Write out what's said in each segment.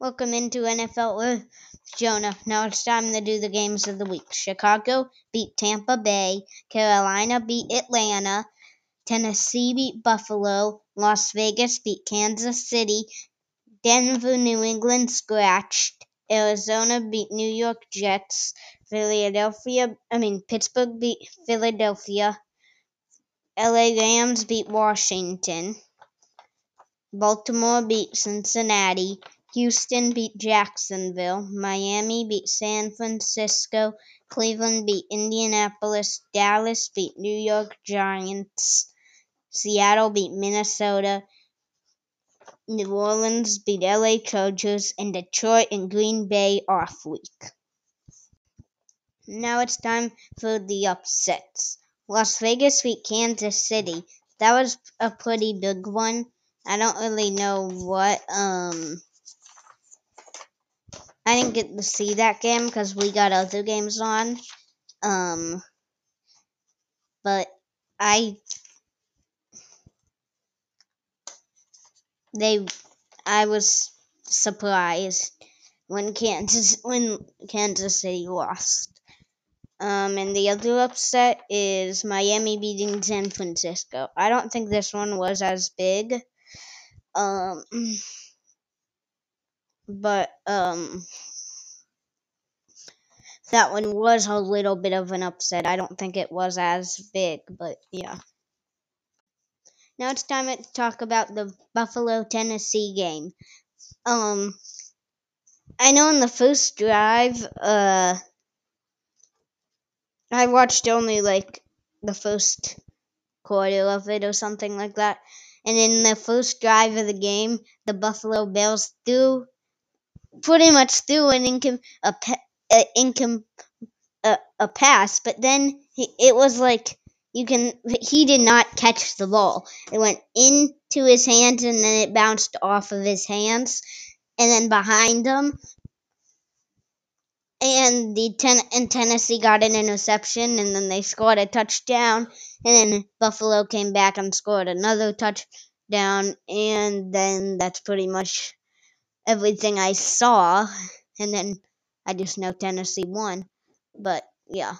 Welcome into NFL with Jonah. Now it's time to do the games of the week. Chicago beat Tampa Bay. Carolina beat Atlanta. Tennessee beat Buffalo. Las Vegas beat Kansas City. Denver, New England scratched. Arizona beat New York Jets. Philadelphia, I mean, Pittsburgh beat Philadelphia. LA Rams beat Washington. Baltimore beat Cincinnati. Houston beat Jacksonville. Miami beat San Francisco. Cleveland beat Indianapolis. Dallas beat New York Giants. Seattle beat Minnesota. New Orleans beat LA Chargers. And Detroit and Green Bay off week. Now it's time for the upsets. Las Vegas beat Kansas City. That was a pretty big one. I don't really know what um I didn't get to see that game because we got other games on. Um, but I they I was surprised when Kansas when Kansas City lost. Um, and the other upset is Miami beating San Francisco. I don't think this one was as big. Um, but um that one was a little bit of an upset. I don't think it was as big, but yeah. Now it's time to talk about the Buffalo Tennessee game. Um I know in the first drive, uh I watched only like the first quarter of it or something like that. And in the first drive of the game, the Buffalo Bills threw pretty much threw an income a, a income a, a pass, but then he, it was like you can he did not catch the ball. It went into his hands and then it bounced off of his hands and then behind him. And the ten and Tennessee got an interception and then they scored a touchdown and then Buffalo came back and scored another touchdown and then that's pretty much everything I saw, and then I just know Tennessee won. But yeah.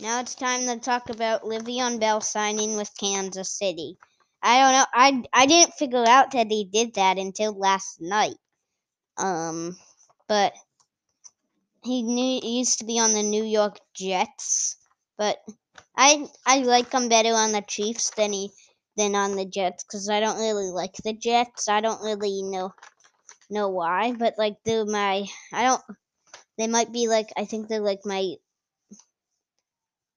Now it's time to talk about Le'Veon Bell signing with Kansas City. I don't know. I I didn't figure out that he did that until last night. Um, but he knew he used to be on the New York Jets. But I I like him better on the Chiefs than he than on the Jets because I don't really like the Jets. I don't really know know why, but like they're my I don't they might be like I think they're like my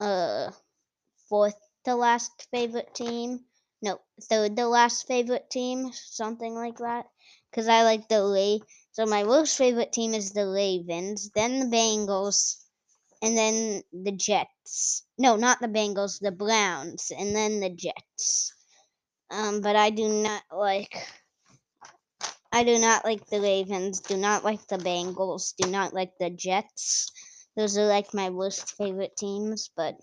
uh fourth to last favorite team. No, third to last favorite team, something like that. Cause I like the Ray. So my worst favorite team is the Ravens, then the Bengals, and then the Jets. No, not the Bengals, the Browns, and then the Jets. Um, but I do not like. I do not like the Ravens. Do not like the Bengals. Do not like the Jets. Those are like my worst favorite teams, but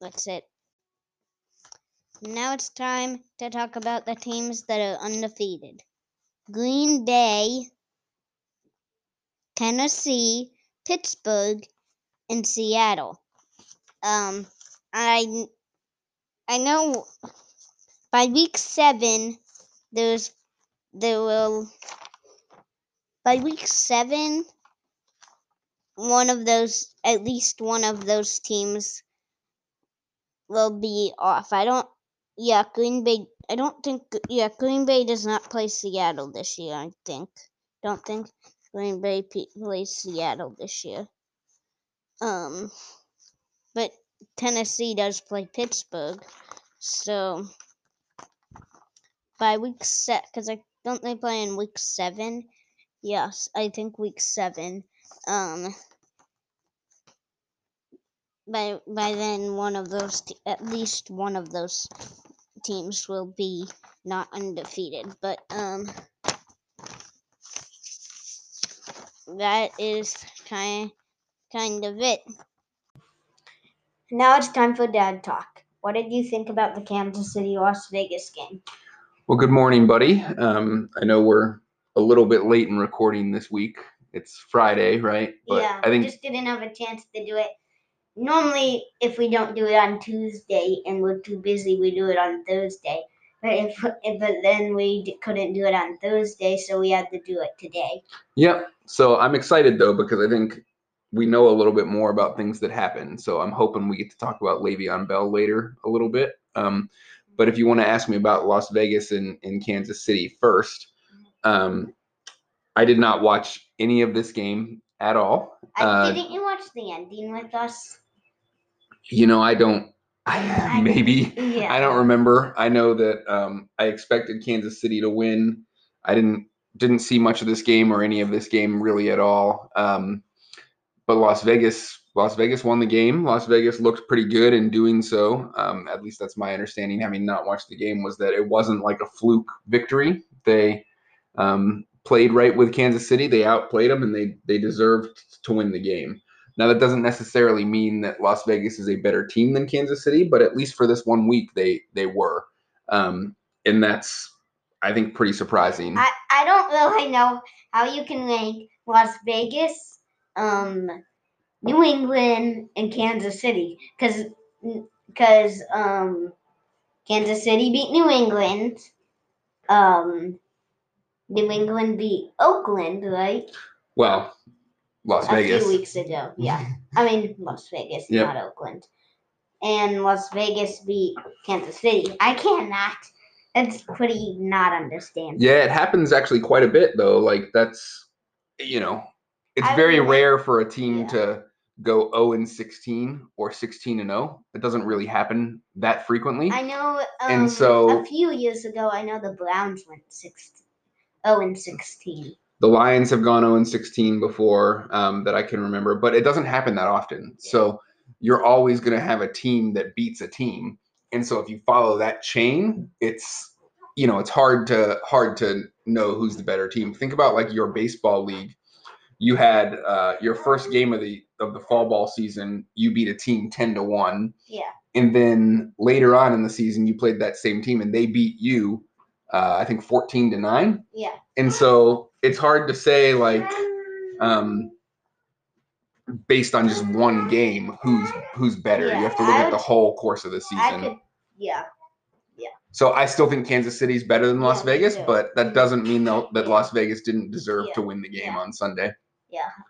that's it. Now it's time to talk about the teams that are undefeated Green Bay, Tennessee, Pittsburgh, and Seattle. Um, I I know by week seven there's there will by week seven one of those at least one of those teams will be off. I don't yeah, Green Bay I don't think yeah, Green Bay does not play Seattle this year, I think. Don't think Green Bay plays Seattle this year. Um but Tennessee does play Pittsburgh. So by week set, because I don't they play in week seven? Yes, I think week seven. Um, by by then one of those te- at least one of those teams will be not undefeated. But um, that is kind kind of it. Now it's time for dad talk. What did you think about the Kansas City Las Vegas game? Well, good morning, buddy. Um, I know we're a little bit late in recording this week. It's Friday, right? But yeah, I think just didn't have a chance to do it. Normally, if we don't do it on Tuesday and we're too busy, we do it on Thursday. But if, if but then we d- couldn't do it on Thursday, so we had to do it today. Yep. So I'm excited though because I think we know a little bit more about things that happen. So I'm hoping we get to talk about Le'Veon Bell later a little bit. Um, but if you want to ask me about Las Vegas and, and Kansas City first, um, I did not watch any of this game at all. Uh, didn't you watch the ending with us? You know, I don't. I- maybe Yeah. I don't remember. I know that um, I expected Kansas City to win. I didn't didn't see much of this game or any of this game really at all. Um, but Las Vegas, Las Vegas won the game. Las Vegas looked pretty good in doing so. Um, at least that's my understanding, having not watched the game, was that it wasn't like a fluke victory. They um, played right with Kansas City. They outplayed them, and they they deserved to win the game. Now that doesn't necessarily mean that Las Vegas is a better team than Kansas City, but at least for this one week, they they were, um, and that's I think pretty surprising. I, I don't really know how you can rank Las Vegas, um, New England, and Kansas City because because um, Kansas City beat New England. Um, New England beat Oakland, right? well, Las a Vegas. few weeks ago. Yeah, I mean Las Vegas, Yep. not Oakland. And Las Vegas beat Kansas City. I cannot. It's pretty not understandable. Yeah, it happens actually quite a bit though. Like that's you know, it's I very rare for a team yeah. to go 0 and 16 or 16 and 0. It doesn't really happen that frequently. I know. Um, And so- a few years ago, I know the Browns went six, oh and sixteen. the Lions have gone 0 and 16 before um, that I can remember, but it doesn't happen that often. So you're always going to have a team that beats a team, and so if you follow that chain, it's you know it's hard to hard to know who's the better team. Think about like your baseball league. You had uh, your first game of the of the fall ball season. You beat a team 10 to one, Yeah. and then later on in the season, you played that same team and they beat you. Uh, I think 14 to nine Yeah. and so it's hard to say like um based on just one game who's who's better you have to look Yeah, at the whole course of the I season could. Yeah. so i still think kansas city's better than las Yeah, vegas but that doesn't mean though that las vegas didn't deserve Yeah, to win the game yeah. on sunday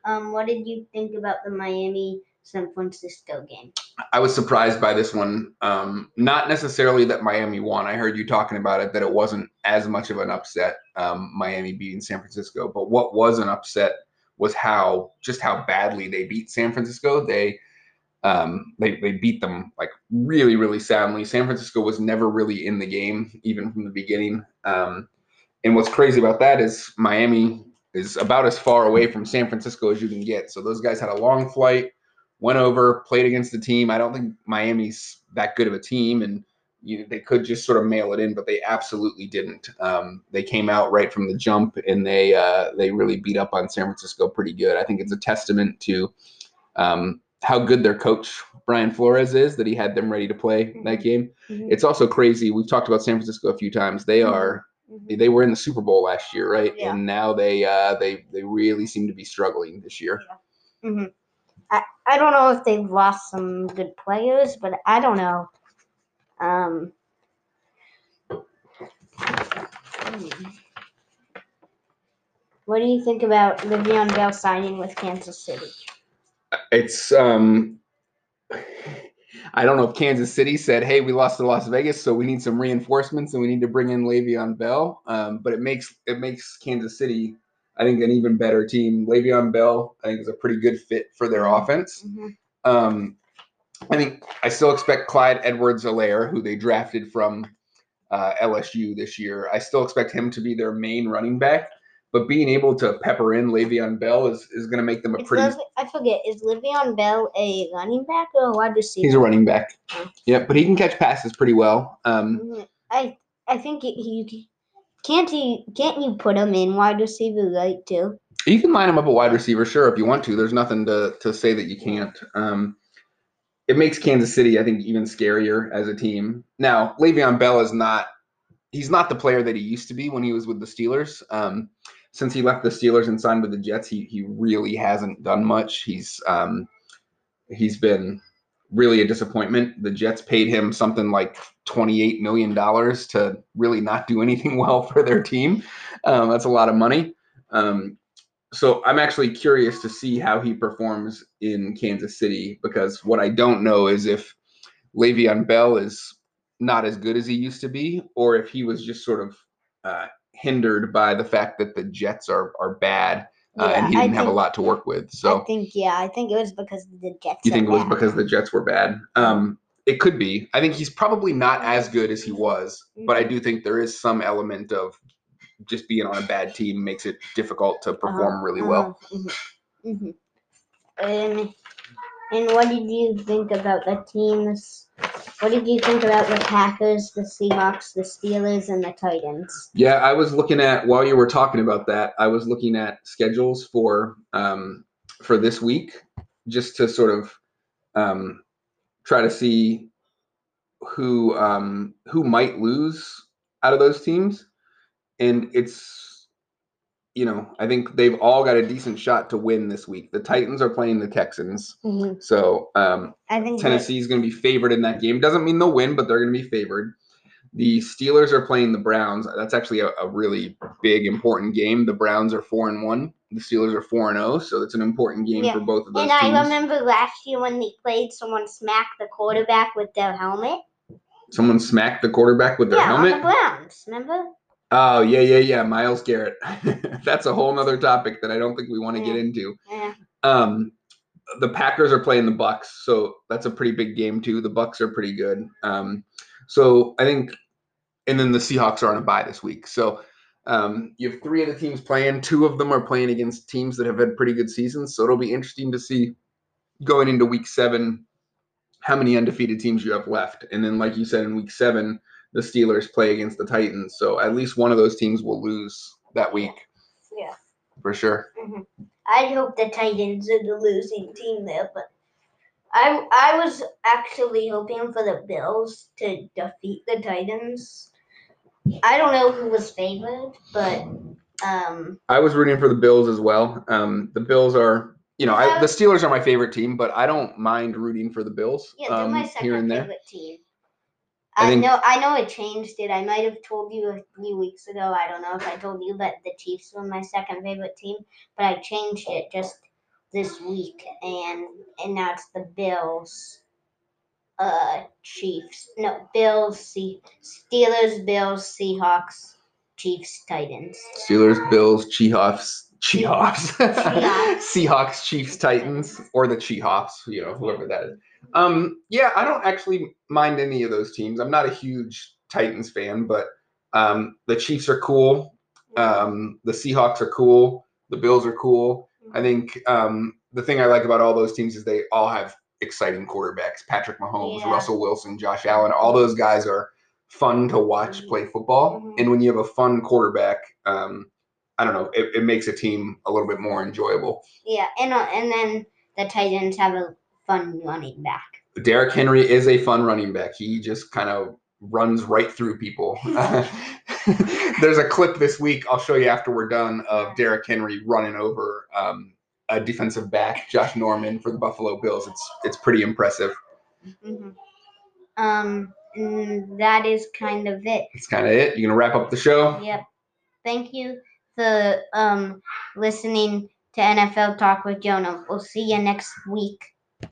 Um. What did you think about the Miami San Francisco game? i was surprised by this one um not necessarily that miami won i heard you talking about it that it wasn't as much of an upset um miami beating san francisco but what was an upset was how just how badly they beat San Francisco. They um, they they beat them like really really soundly. San Francisco was never really in the game even from the beginning. Um, and what's crazy about that is Miami is about as far away from San Francisco as you can get. So those guys had a long flight, went over, played against the team. I don't think Miami's that good of a team, and you, they could just sort of mail it in, but they absolutely didn't. Um, they came out right from the jump, and they uh, they really beat up on San Francisco pretty good. I think it's a testament to um, how good their coach Brian Flores is that he had them ready to play that Mhm. game. Mhm. It's also crazy. We've talked about San Francisco a few times. They Mhm. are Mhm. they were in the Super Bowl last year, right? Yeah. And now they uh, they they really seem to be struggling this year. Mhm. I I don't know if they've lost some good players, but I don't know. Um. hmm. What do you think about Le'Veon Bell signing with Kansas City? It's um I don't know if Kansas City said, "Hey, we lost to Las Vegas, so we need some reinforcements and we need to bring in Le'Veon Bell." Um, but it makes it makes Kansas City, I think, an even better team. Le'Veon Bell, I think, is a pretty good fit for their offense. Mhm. Um, I think I still expect Clyde Edwards-Helaire, who they drafted from uh, LSU this year. I still expect him to be their main running back. But being able to pepper in Le'Veon Bell is, is going to make them a It's pretty Le'Ve- I forget. Is Le'Veon Bell a running back or a wide receiver? He's a running back. Oh. Yeah, but he can catch passes pretty well. Um, Mhm. I I think he, he can't he can't you put him in wide receiver right too? you can line him up a wide receiver, sure, if you want to. There's nothing to, to say that you can't. Um, it makes Kansas City, I think, even scarier as a team. Now, Le'Veon Bell is not he's not the player that he used to be when he was with the Steelers. Um, since he left the Steelers and signed with the Jets, he he really hasn't done much. He's um, he's been really a disappointment. The Jets paid him something like $28 million to really not do anything well for their team. Um, that's a lot of money. Um, so I'm actually curious to see how he performs in Kansas City because what I don't know is if Le'Veon Bell is not as good as he used to be, or if he was just sort of uh, hindered by the fact that the Jets are are bad uh, and he didn't have a lot to work with. So I think yeah, I think it was because the Jets. you think it was bad. because the Jets were bad? Um, it could be. I think he's probably not as good as he was, but I do think there is some element of just being on a bad team makes it difficult to perform really well. Uh-huh, mhm, mhm. And and what did you think about the teams? What did you think about the Packers, the Seahawks, the Steelers, and the Titans? Yeah, I was looking at while you were talking about that. I was looking at schedules for um, for this week, just to sort of um, try to see who um, who might lose out of those teams, and it's you know I think they've all got a decent shot to win this week. The Titans are playing the Texans, Mhm. so um, I think Tennessee is going to be favored in that game. Doesn't mean they'll win, but they're going to be favored. The Steelers are playing the Browns. That's actually a, a really big, important game. The Browns are four and one. The Steelers are four and zero. So it's an important game Yeah, for both of those And teams. I remember last year when they played, someone smacked the quarterback with their helmet. Someone smacked the quarterback with their yeah, on the helmet. Browns. Remember? Oh yeah, yeah, yeah. Myles Garrett. That's a whole nother topic that I don't think we want to get into. Yeah. Um, the Packers are playing the Bucks, so that's a pretty big game too. The Bucks are pretty good. Um, so I think, and then the Seahawks are on a bye this week. So um, you have three of the teams playing. Two of them are playing against teams that have had pretty good seasons. So it'll be interesting to see going into Week Seven how many undefeated teams you have left. And then, like you said, in Week Seven, the Steelers play against the Titans. So at least one of those teams will lose that week Yeah. for sure. I hope the Titans are the losing team there, but I I was actually hoping for the Bills to defeat the Titans. I don't know who was favored, but um, I was rooting for the Bills as well. Um, the Bills are, you know, I, the Steelers are my favorite team, but I don't mind rooting for the Bills yeah, they're um, my here second and there. favorite team. I I, think- know I know it changed it. I might have told you a few weeks ago. I don't know if I told you that the Chiefs were my second favorite team, but I changed it just this week, and and now it's the Bills, uh, Chiefs. No, Bills, See, Steelers, Bills, Seahawks, Chiefs, Titans. Steelers, Bills, Chiefs, Chiefs, Chiefs. Seahawks, Chiefs, Titans, or the Chiefs, you know, whoever that is. Um, yeah, I don't actually mind any of those teams. I'm not a huge Titans fan, but um, the Chiefs are cool. Um, the Seahawks are cool. The Bills are cool. I think um, the thing I like about all those teams is they all have exciting quarterbacks. Patrick Mahomes, Yeah. Russell Wilson, Josh Allen. All those guys are fun to watch play football. Mhm. And when you have a fun quarterback, um, I don't know, it, it makes a team a little bit more enjoyable. Yeah, and uh, and then the Titans have a fun running back. Derrick Henry is a fun running back. He just kind of runs right through people. There's a clip this week I'll show you after we're done of Derrick Henry running over um, a defensive back, Josh Norman, for the Buffalo Bills. It's it's pretty impressive. hmm Um, that is kind of it. That's kind of it. You gonna wrap up the show? Yep. Thank you for um listening to NFL Talk with Jonah. We'll see you next week.